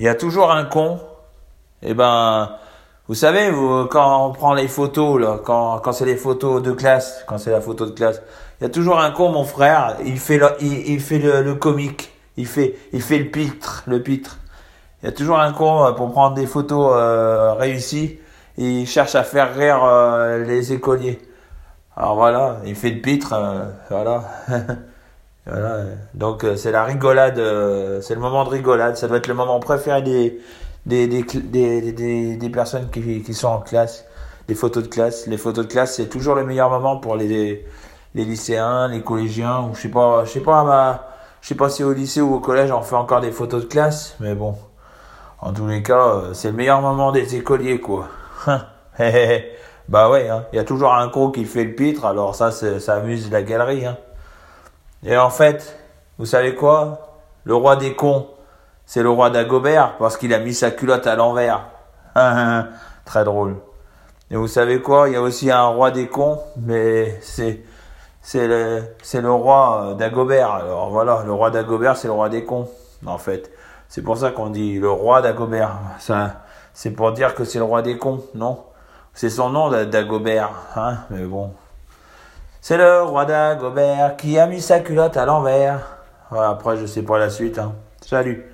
il y a toujours un con. Et ben, vous savez, vous, quand on prend les photos, quand, quand c'est les photos de classe, quand c'est la photo de classe, il y a toujours un con, mon frère, il fait le, il, fait le, comique, il fait, il fait le pitre, le pitre. Il y a toujours un con euh, pour prendre des photos euh, réussies, il cherche à faire rire euh, les écoliers. Alors voilà, il fait le pitre, voilà. voilà. Donc euh, c'est la rigolade, euh, c'est le moment de rigolade, ça doit être le moment préféré des, des, des, des, des, des personnes qui, qui sont en classe, les photos de classe. Les photos de classe, c'est toujours le meilleur moment pour les, les lycéens, les collégiens, ou je sais pas, je sais pas, ma, je sais pas si au lycée ou au collège on fait encore des photos de classe, mais bon. En tous les cas, euh, c'est le meilleur moment des écoliers, quoi. bah ouais, hein. il y a toujours un con qui fait le pitre, alors ça, ça amuse la galerie. Hein. Et en fait, vous savez quoi? Le roi des cons, c'est le roi d'Agobert, parce qu'il a mis sa culotte à l'envers. Très drôle. Et vous savez quoi? Il y a aussi un roi des cons, mais c'est c'est le c'est le roi euh, d'Agobert. Alors voilà, le roi d'Agobert, c'est le roi des cons, en fait. C'est pour ça qu'on dit le roi d'Agobert. Ça, c'est pour dire que c'est le roi des cons, non? C'est son nom d'A- d'Agobert, hein? Mais bon. C'est le roi d'Agobert qui a mis sa culotte à l'envers. Après, je sais pas la suite, hein. Salut